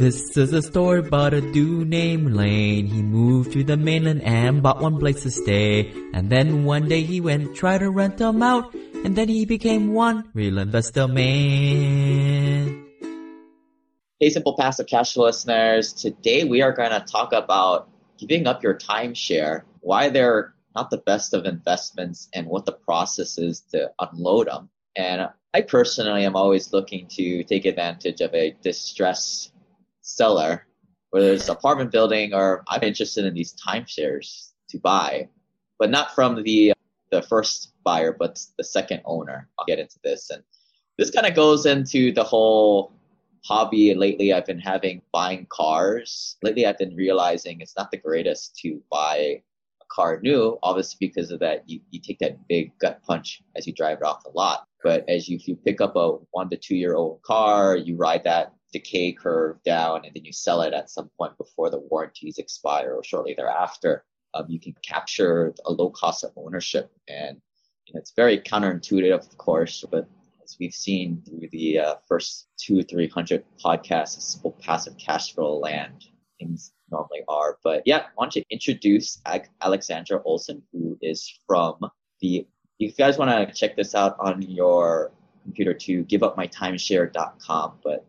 This is a story about a dude named Lane. He moved to the mainland and bought one place to stay. And then one day he went try to rent them out. And then he became one real investor man. Hey, Simple Passive Cash listeners. Today we are going to talk about giving up your timeshare, why they're not the best of investments, and what the process is to unload them. And I personally am always looking to take advantage of a distressed seller, whether it's apartment building or I'm interested in these timeshares to buy, but not from the the first buyer, but the second owner. I'll get into this, and this kind of goes into the whole hobby. Lately, I've been having buying cars. Lately, I've been realizing it's not the greatest to buy a car new, obviously because of that. You, you take that big gut punch as you drive it off the lot. But as you, if you pick up a one to two year old car, you ride that decay curve down and then you sell it at some point before the warranties expire or shortly thereafter, um, you can capture a low cost of ownership. And you know, it's very counterintuitive, of course, but as we've seen through the uh, first two, 300 podcasts Simple Passive Cash Flow Land, things normally are. But yeah, I want to introduce Alexandra Olson, who is from the, if you guys want to check this out on your computer to giveupmytimeshare.com, but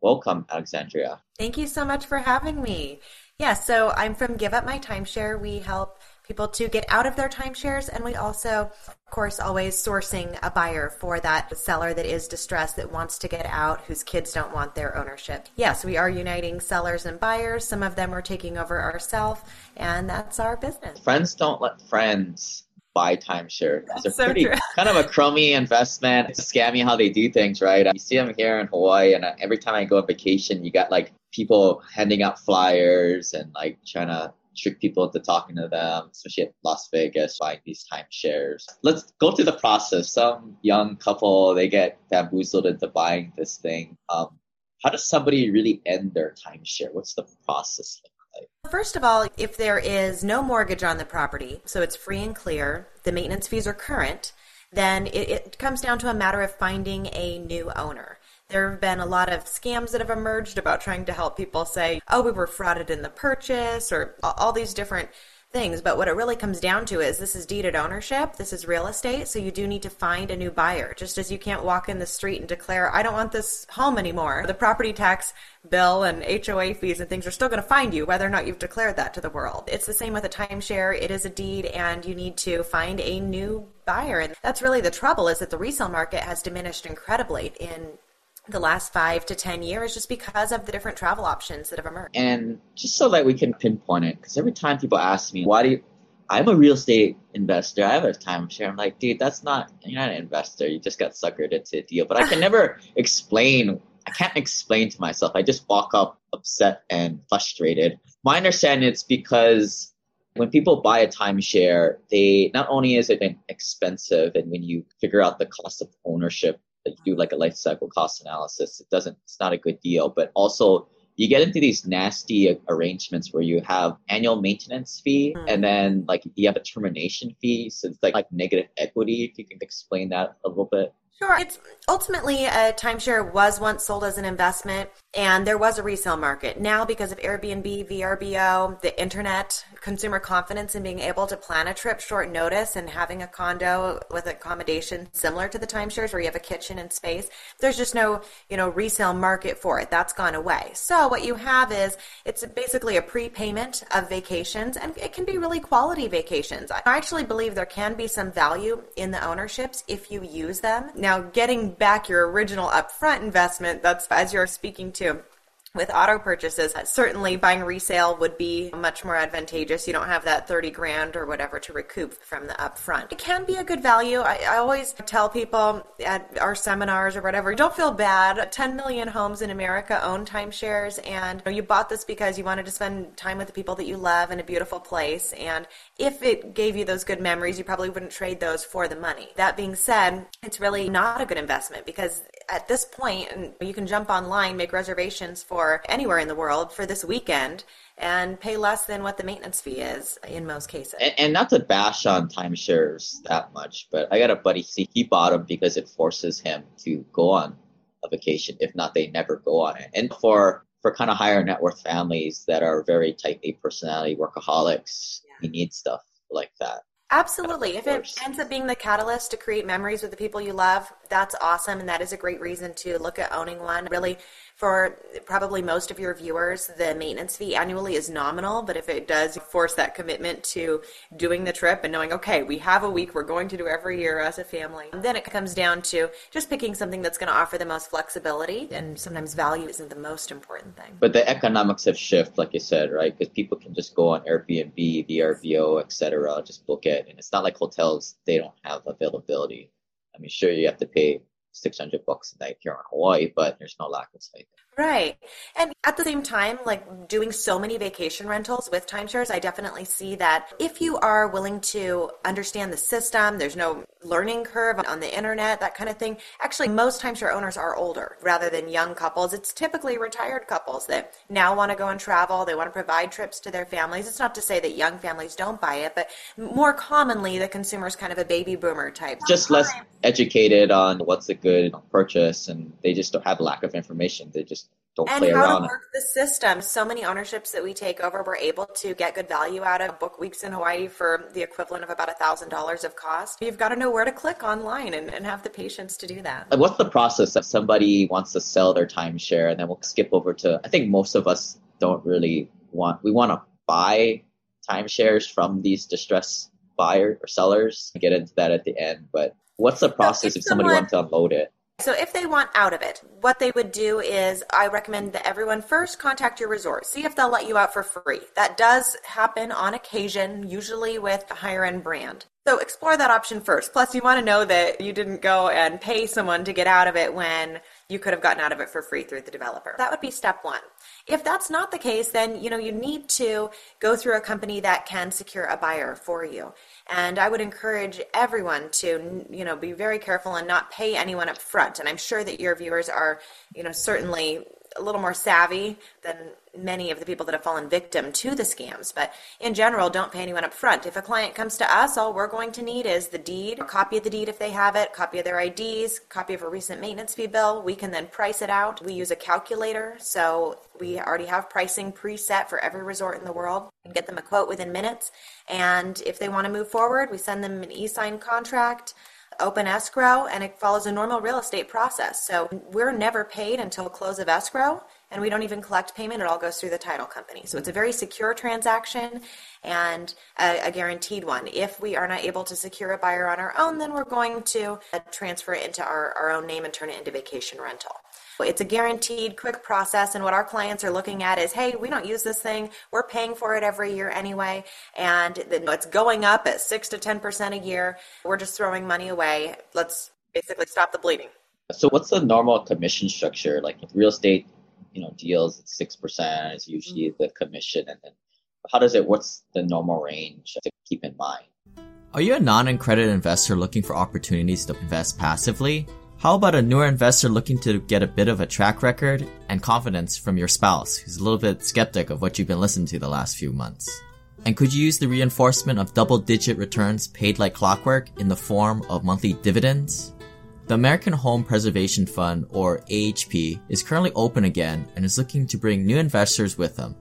Welcome, Alexandria. Thank you so much for having me. Yeah, so I'm from Give Up My Timeshare. We help people to get out of their timeshares, and we also, of course, always sourcing a buyer for that seller that is distressed that wants to get out, whose kids don't want their ownership. Yes, we are uniting sellers and buyers. Some of them are taking over ourselves, and that's our business. Friends don't let friends buy timeshare. It's a so pretty true. kind of a crummy investment. It's scammy how they do things, right? You see them here in Hawaii, and uh, every time I go on vacation, you got like people handing out flyers and like trying to trick people into talking to them, especially at Las Vegas, buying these timeshares. Let's go through the process. Some young couple, they get bamboozled into buying this thing. Um, how does somebody really end their timeshare? What's the process like? First of all, if there is no mortgage on the property, so it's free and clear, the maintenance fees are current, then it, it, comes down to a matter of finding a new owner. There have been a lot of scams that have emerged about trying to help people say, oh, we were frauded in the purchase, or all these different things. But what it really comes down to is this is deeded ownership, this is real estate, so you do need to find a new buyer. Just as you can't walk in the street and declare, I don't want this home anymore. The property tax bill and HOA fees and things are still going to find you whether or not you've declared that to the world. It's the same with a timeshare. It is a deed and you need to find a new buyer. And that's really the trouble is that the resale market has diminished incredibly in the last five to 10 years just because of the different travel options that have emerged. And just so that we can pinpoint it, because every time people ask me, why do you, I'm a real estate investor. I have a timeshare. I'm like, dude, that's not, you're not an investor. You just got suckered into a deal. But I can never explain, I can't explain to myself. I just walk up upset and frustrated. My understanding it's because when people buy a timeshare, they not only is it expensive, and when you figure out the cost of ownership like you do like a life cycle cost analysis, it doesn't, it's not a good deal. But also, you get into these nasty arrangements where you have annual maintenance fee mm. and then like you have a termination fee. So it's like, like negative equity. If you can explain that a little bit. Sure. It's ultimately a timeshare was once sold as an investment and there was a resale market. Now, because of Airbnb, VRBO, the internet, consumer confidence in being able to plan a trip short notice and having a condo with accommodation similar to the timeshares where you have a kitchen and space, there's just no, you know, resale market for it. That's gone away. So what you have is it's basically a prepayment of vacations and it can be really quality vacations. I actually believe there can be some value in the ownerships if you use them. Now, getting back your original upfront investment, that's as you're speaking to, with auto purchases, uh, certainly buying resale would be much more advantageous. You don't have that 30 grand or whatever to recoup from the upfront. It can be a good value. I, I always tell people at our seminars or whatever, don't feel bad. 10 million homes in America own timeshares and you bought this because you wanted to spend time with the people that you love in a beautiful place. And if it gave you those good memories, you probably wouldn't trade those for the money. That being said, it's really not a good investment because at this point, and you can jump online, make reservations for anywhere in the world for this weekend, and pay less than what the maintenance fee is in most cases. And, and not to bash on timeshares that much, but I got a buddy. See, he bought them because it forces him to go on a vacation. If not, they never go on it. And for for kind of higher net worth families that are very type A personality workaholics, yeah. we need stuff like that. Absolutely. If it ends up being the catalyst to create memories with the people you love, that's awesome. And that is a great reason to look at owning one. Really, for probably most of your viewers, the maintenance fee annually is nominal, but if it does force that commitment to doing the trip and knowing, okay, we have a week we're going to do every year as a family, then it comes down to just picking something that's going to offer the most flexibility. And sometimes value isn't the most important thing. But the economics have shifted, like you said, right? Because people can just go on Airbnb, VRBO, etc., just book it. And it's not like hotels, they don't have availability. I mean, sure, you have to pay 600 bucks a night here in Hawaii, but there's no lack of site. Right. And at the same time, like doing so many vacation rentals with timeshares, I definitely see that if you are willing to understand the system, there's no learning curve on the internet, that kind of thing. Actually, most timeshare owners are older rather than young couples. It's typically retired couples that now want to go and travel. They want to provide trips to their families. It's not to say that young families don't buy it, but more commonly, the consumer is kind of a baby boomer type. Just less educated on what's a good purchase and they just don't have lack of information. They just don't and play how around. to work the system. So many ownerships that we take over, we're able to get good value out of. Book weeks in Hawaii for the equivalent of about a thousand dollars of cost. You've got to know where to click online and, and have the patience to do that. what's the process if somebody wants to sell their timeshare? And then we'll skip over to. I think most of us don't really want. We want to buy timeshares from these distressed buyers or sellers. Get into that at the end, but what's the process so if, if somebody wants to unload it? So if they want out of it, what they would do is I recommend that everyone first contact your resort. See if they'll let you out for free. That does happen on occasion, usually with a higher end brand. So explore that option first. Plus you want to know that you didn't go and pay someone to get out of it when you could have gotten out of it for free through the developer. That would be step 1. If that's not the case, then you know you need to go through a company that can secure a buyer for you. And I would encourage everyone to you know be very careful and not pay anyone up front. And I'm sure that your viewers are you know certainly a little more savvy than many of the people that have fallen victim to the scams. But in general, don't pay anyone up front. If a client comes to us, all we're going to need is the deed, a copy of the deed if they have it, copy of their IDs, copy of a recent maintenance fee bill. We can then price it out. We use a calculator, so we already have pricing preset for every resort in the world and get them a quote within minutes. And if they want to move forward, we send them an e-sign contract open escrow and it follows a normal real estate process. So we're never paid until close of escrow and we don't even collect payment. It all goes through the title company. So it's a very secure transaction and a, a, guaranteed one. If we are not able to secure a buyer on our own, then we're going to transfer it into our, our own name and turn it into vacation rental. It's a guaranteed quick process, and what our clients are looking at is, hey, we don't use this thing. We're paying for it every year anyway, and it's going up at six to ten percent a year. We're just throwing money away. Let's basically stop the bleeding. So, what's the normal commission structure? Like with real estate, you know deals at six percent is usually mm-hmm. the commission, and then how does it? What's the normal range to keep in mind? Are you a non-accredited investor looking for opportunities to invest passively? How about a newer investor looking to get a bit of a track record and confidence from your spouse who's a little bit skeptic of what you've been listening to the last few months? And could you use the reinforcement of double digit returns paid like clockwork in the form of monthly dividends? The American Home Preservation Fund, or AHP, is currently open again and is looking to bring new investors with them.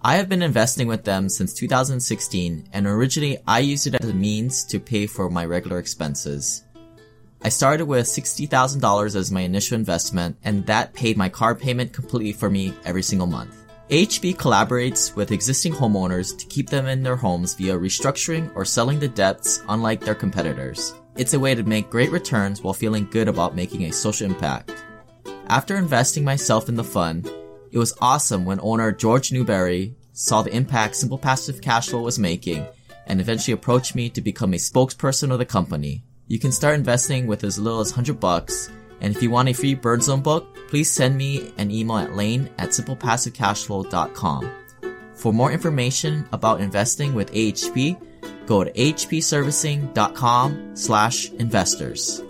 I have been investing with them since 2016 and originally I used it as a means to pay for my regular expenses. I started with $60,000 as my initial investment and that paid my car payment completely for me every single month. AHP collaborates with existing homeowners to keep them in their homes via restructuring or selling the debts unlike their competitors. It's a way to make great returns while feeling good about making a social impact. After investing myself in the fund, it was awesome when owner George Newberry saw the impact Simple Passive Cashflow was making and eventually approached me to become a spokesperson of the company. You can start investing with as little as 100 bucks, and if you want a free Burn Zone book, please send me an email at lane at simplepassivecashflow.com. For more information about investing with AHP, Go to hpservicing.com slash investors.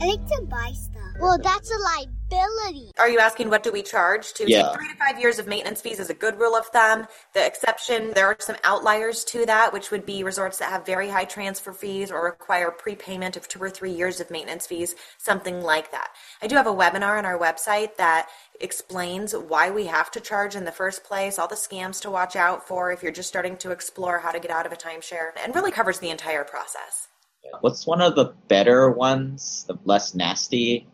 I like to buy stuff. Well, that's a liability Responsibility. Are you asking what do we charge to Yeah. take three to five years of maintenance fees is a good rule of thumb. The exception, there are some outliers to that, which would be resorts that have very high transfer fees or require prepayment of two or three years of maintenance fees, something like that. I do have a webinar on our website that explains why we have to charge in the first place, all the scams to watch out for if you're just starting to explore how to get out of a timeshare, and really covers the entire process. What's one of the better ones, the less nasty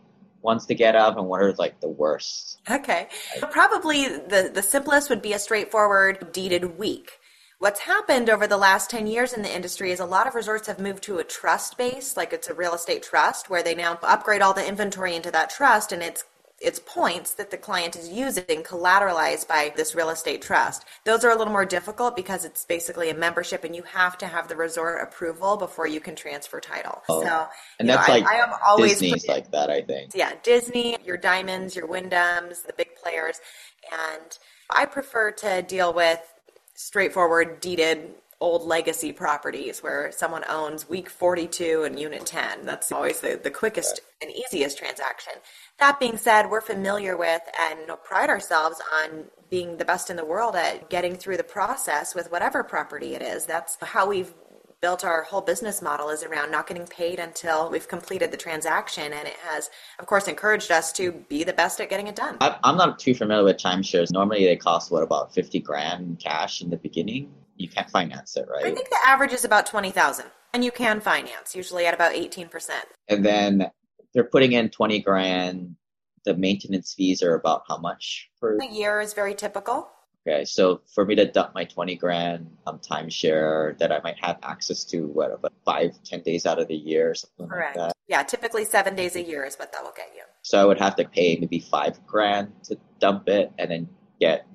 ones to get up and what are like the worst? Okay. Probably the, the simplest would be a straightforward deeded week. What's happened over the last 10 years in the industry is a lot of resorts have moved to a trust base, like it's a real estate trust, where they now upgrade all the inventory into that trust and it's it's points that the client is using collateralized by this real estate trust. Those are a little more difficult because it's basically a membership and you have to have the resort approval before you can transfer title. Oh. So, And you know, that's I- like I, am always Disney's putting- like that, I think. yeah, Disney, your Diamonds, your Wyndhams, the big players. And I prefer to deal with straightforward deeded old legacy properties where someone owns week 42 and unit 10. That's always the, the quickest and easiest transaction. That being said, we're familiar with and pride ourselves on being the best in the world at getting through the process with whatever property it is. That's how we've built our whole business model is around not getting paid until we've completed the transaction and it has of course encouraged us to be the best at getting it done I'm not too familiar with timeshares. Normally, they cost what about fifty grand cash in the beginning. You can't finance it, right? i think the average is about 20000 and you can finance usually at about 18% And then they're putting in twenty grand. The maintenance fees are about how much per? a year is very typical Okay, so for me to dump my twenty grand um, timeshare that I might have access to, what about five, ten days out of the year, or something correct like that. yeah typically seven days a year is what that will get you So I would have to pay maybe five grand to dump it, and then get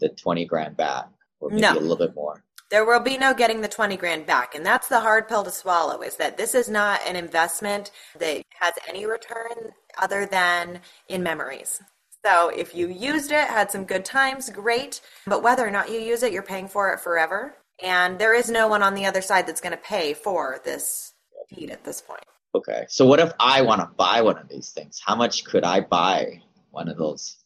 the twenty grand back, or maybe No. a little bit more. There will be no getting the 20 grand back. And that's the hard pill to swallow is that this is not an investment that has any return other than in memories. So if you used it, had some good times, great. But whether or not you use it, you're paying for it forever. And there is no one on the other side that's going to pay for this deed at this point. Okay, so what if I want to buy one of these things? How much could I buy one of those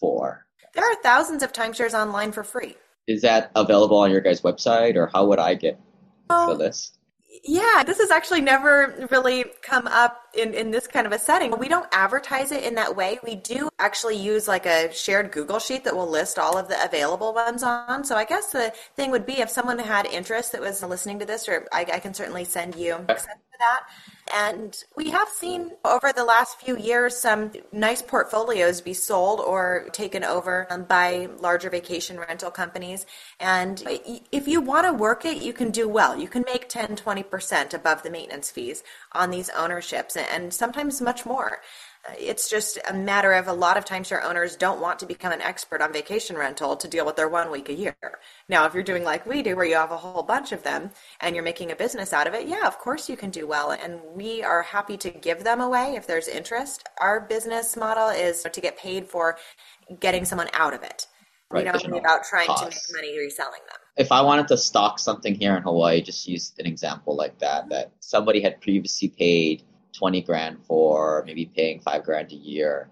for? There are thousands of timeshares online for free. Is that available on your guys' website, or how would I get the Oh, list? Yeah, this has actually never really come up in, in this kind of a setting. We don't advertise it in that way. We do actually use like a shared Google sheet that will list all of the available ones on. So I guess the thing would be if someone had interest that was listening to this, or I, I can certainly send you access to that. And we have seen over the last few years some nice portfolios be sold or taken over um, by larger vacation rental companies. And if you want to work it, you can do well. You can make 10, 20% above the maintenance fees on these ownerships and sometimes much more. Uh, It's just a matter of a lot of timeshare owners don't want to become an expert on vacation rental to deal with their one week a year. Now, if you're doing like we do, where you have a whole bunch of them and you're making a business out of it, yeah, of course you can do well. And we are happy to give them away if there's interest. Our business model is to get paid for getting someone out of it. Right, we don't there's worry no about trying to make money reselling them. If I wanted to stock something here in Hawaii, just use an example like that, that somebody had previously paid 20 grand for, maybe paying five grand a year.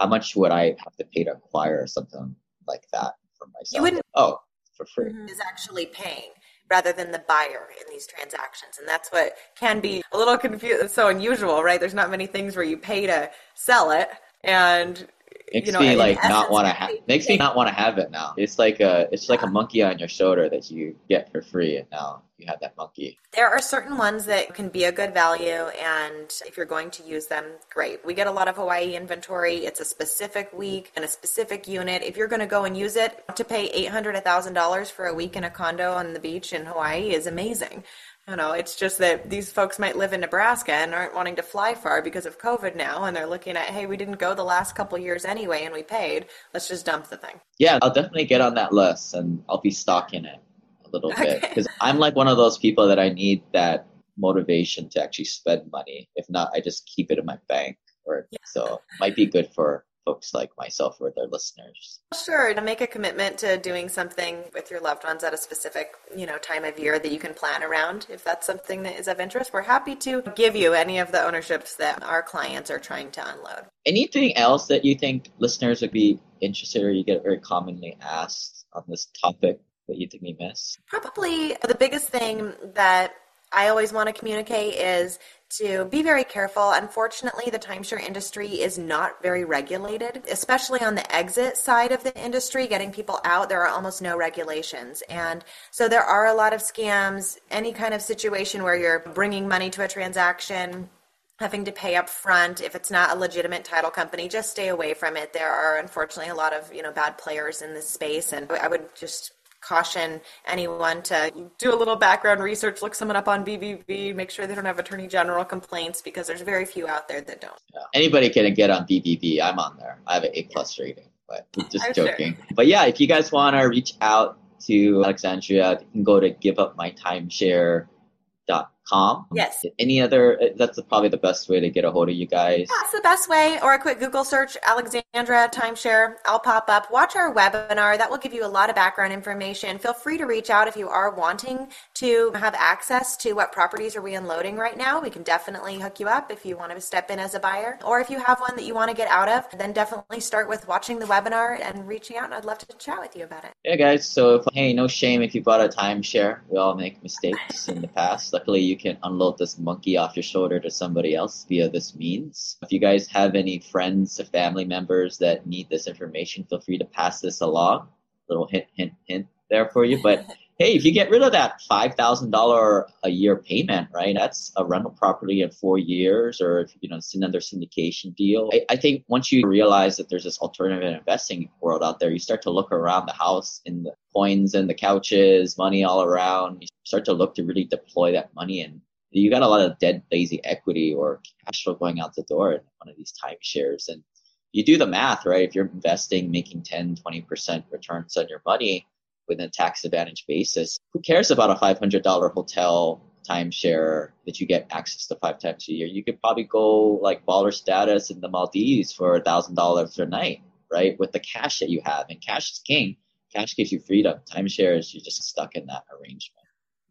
How much would I have to pay to acquire something like that for myself? wouldn't- Oh, for free. Mm-hmm. is actually paying rather than the buyer in these transactions. And that's what can be a little confusing, so unusual, right? There's not many things where you pay to sell it and Makes you know, me like not want to have. Makes me not want to have it now. It's like a. It's like a monkey on your shoulder that you get for free, and now you have that monkey. There are certain ones that can be a good value, and if you're going to use them, great. We get a lot of Hawaii inventory. It's a specific week and a specific unit. If you're going to go and use it, to pay eight hundred, a thousand dollars for a week in a condo on the beach in Hawaii is amazing. You know, it's just that these folks might live in Nebraska and aren't wanting to fly far because of COVID now, and they're looking at, hey, we didn't go the last couple years anyway, and we paid. Let's just dump the thing. Yeah, I'll definitely get on that list, and I'll be stocking it a little bit because I'm like one of those people that I need that motivation to actually spend money. If not, I just keep it in my bank. Or so might be good for folks like myself or their listeners? Sure, to make a commitment to doing something with your loved ones at a specific, you know, time of year that you can plan around. If that's something that is of interest, we're happy to give you any of the ownerships that our clients are trying to unload. Anything else that you think listeners would be interested or you get very commonly asked on this topic that you think we miss? Probably the biggest thing that I always want to communicate is to be very careful. Unfortunately, the timeshare industry is not very regulated, especially on the exit side of the industry, getting people out, there are almost no regulations. And so there are a lot of scams, any kind of situation where you're bringing money to a transaction having to pay up front if it's not a legitimate title company just stay away from it there are unfortunately a lot of you know bad players in this space and i would just caution anyone to do a little background research, look someone up on BBB, make sure they don't have attorney general complaints because there's very few out there that don't. Yeah. Anybody can get on BBB. I'm on there. I have an A plus rating, but just joking. Sure. But yeah, if you guys want to reach out to Alexandria, you can go to Give Up My giveupmytimeshare.com com. Yes. Any other? Uh, that's probably the best way to get a hold of you guys. That's the best way. Or a quick Google search, Alexandra Timeshare. I'll pop up. Watch our webinar. That will give you a lot of background information. Feel free to reach out if you are wanting to have access to what properties are we unloading right now. We can definitely hook you up if you want to step in as a buyer. Or if you have one that you want to get out of, then definitely start with watching the webinar and reaching out. And I'd love to chat with you about it. Yeah, guys. So, if, hey, no shame if you bought a timeshare. We all make mistakes in the past. Luckily, you can unload this monkey off your shoulder to somebody else via this means. If you guys have any friends or family members that need this information, feel free to pass this along. Little hint, hint, hint there for you. But hey, if you get rid of that five thousand dollar a year payment, right? That's a rental property in four years, or if you know it's another syndication deal. I, I, think once you realize that there's this alternative investing world out there, you start to look around the house in the coins and the couches, money all around. You start to look to really deploy that money and you got a lot of dead lazy equity or cash flow going out the door in one of these timeshares. And you do the math, right? If you're investing, making 10, 20% returns on your money with a tax advantage basis, who cares about a $500 hotel timeshare that you get access to five times a year? You could probably go like baller status in the Maldives for a thousand dollars a night, right? With the cash that you have and cash is king. Cash gives you freedom. Timeshares, you're just stuck in that arrangement.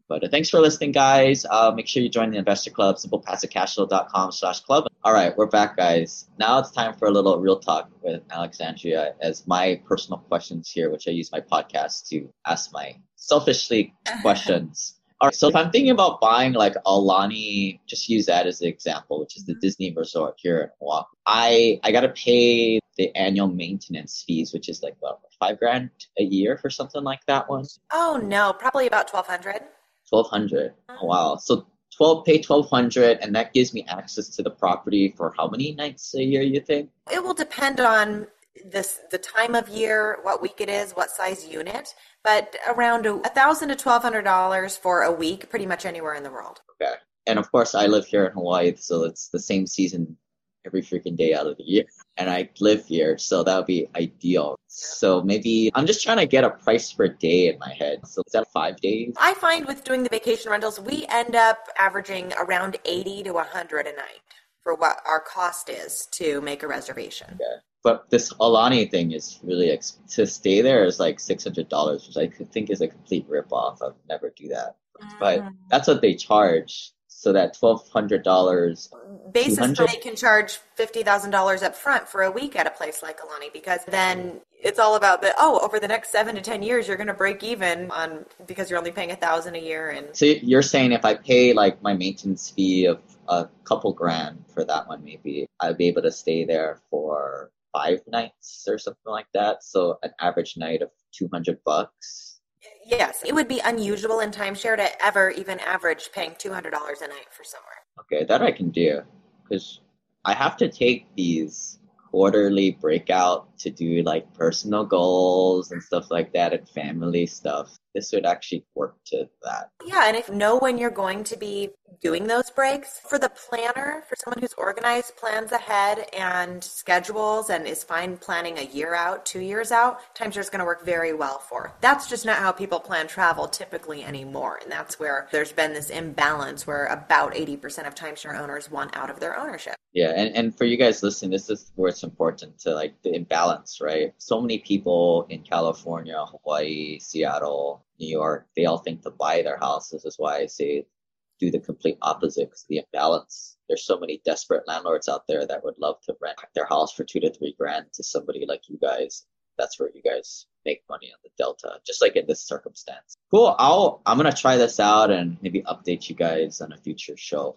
But uh, thanks for listening, guys. Uh, make sure you join the Investor Club, simplepassivecashflow.com slash club. All right, we're back, guys. Now it's time for a little real talk with Alexandria as my personal questions here, which I use my podcast to ask my selfishly questions. All right, so if I'm thinking about buying like Aulani, just use that as an example, which is the Disney resort here in Oahu. I, I got to pay the annual maintenance fees, which is like what, five grand a year for something like that one? Oh no, probably about Twelve hundred. Ah. Oh, wow. So twelve pay twelve hundred, and that gives me access to the property for how many nights a year? You think? It will depend on this the time of year, what week it is, what size unit, but around a thousand to twelve hundred dollars for a week, pretty much anywhere in the world. Okay. And of course, I live here in Hawaii, so it's the same season every freaking day out of the year. And I live here, so that would be ideal. So maybe I'm just trying to get a price per day in my head. So is that five days? I find with doing the vacation rentals, we end up averaging around 80 to 100 a night for what our cost is to make a reservation. Okay. But this Aulani thing is really expensive. To stay there is like $600, which I think is a complete ripoff. I would never do that. But mm. that's what they charge so that twelve hundred dollars basis they can charge fifty thousand dollars up front for a week at a place like Aulani because then it's all about the oh over the next seven to ten years you're going to break even on because you're only paying a thousand a year and so you're saying if I pay like my maintenance fee of a couple grand for that one maybe I'd be able to stay there for five nights or something like that. So an average night of two hundred bucks Yes, it would be unusual in timeshare to ever even average paying $200 a night for somewhere. Okay, that I can do because I have to take these quarterly breakout to do like personal goals and stuff like that and family stuff. This would actually work to that. Yeah, and if know when you're going to be doing those breaks. For the planner, for someone who's organized, plans ahead and schedules and is fine planning a year out, two years out, timeshare is going to work very well for. That's just not how people plan travel typically anymore. And that's where there's been this imbalance where about 80% of timeshare owners want out of their ownership. Yeah, and, and for you guys listening, this is where it's important to like the imbalance, right? So many people in California, Hawaii, Seattle, New York, they all think to buy their houses. Is why I say do the complete opposite because the imbalance. There's so many desperate landlords out there that would love to rent their house for two to three grand to somebody like you guys. That's where you guys make money on the delta, just like in this circumstance. Cool. I'll I'm gonna try this out and maybe update you guys on a future show.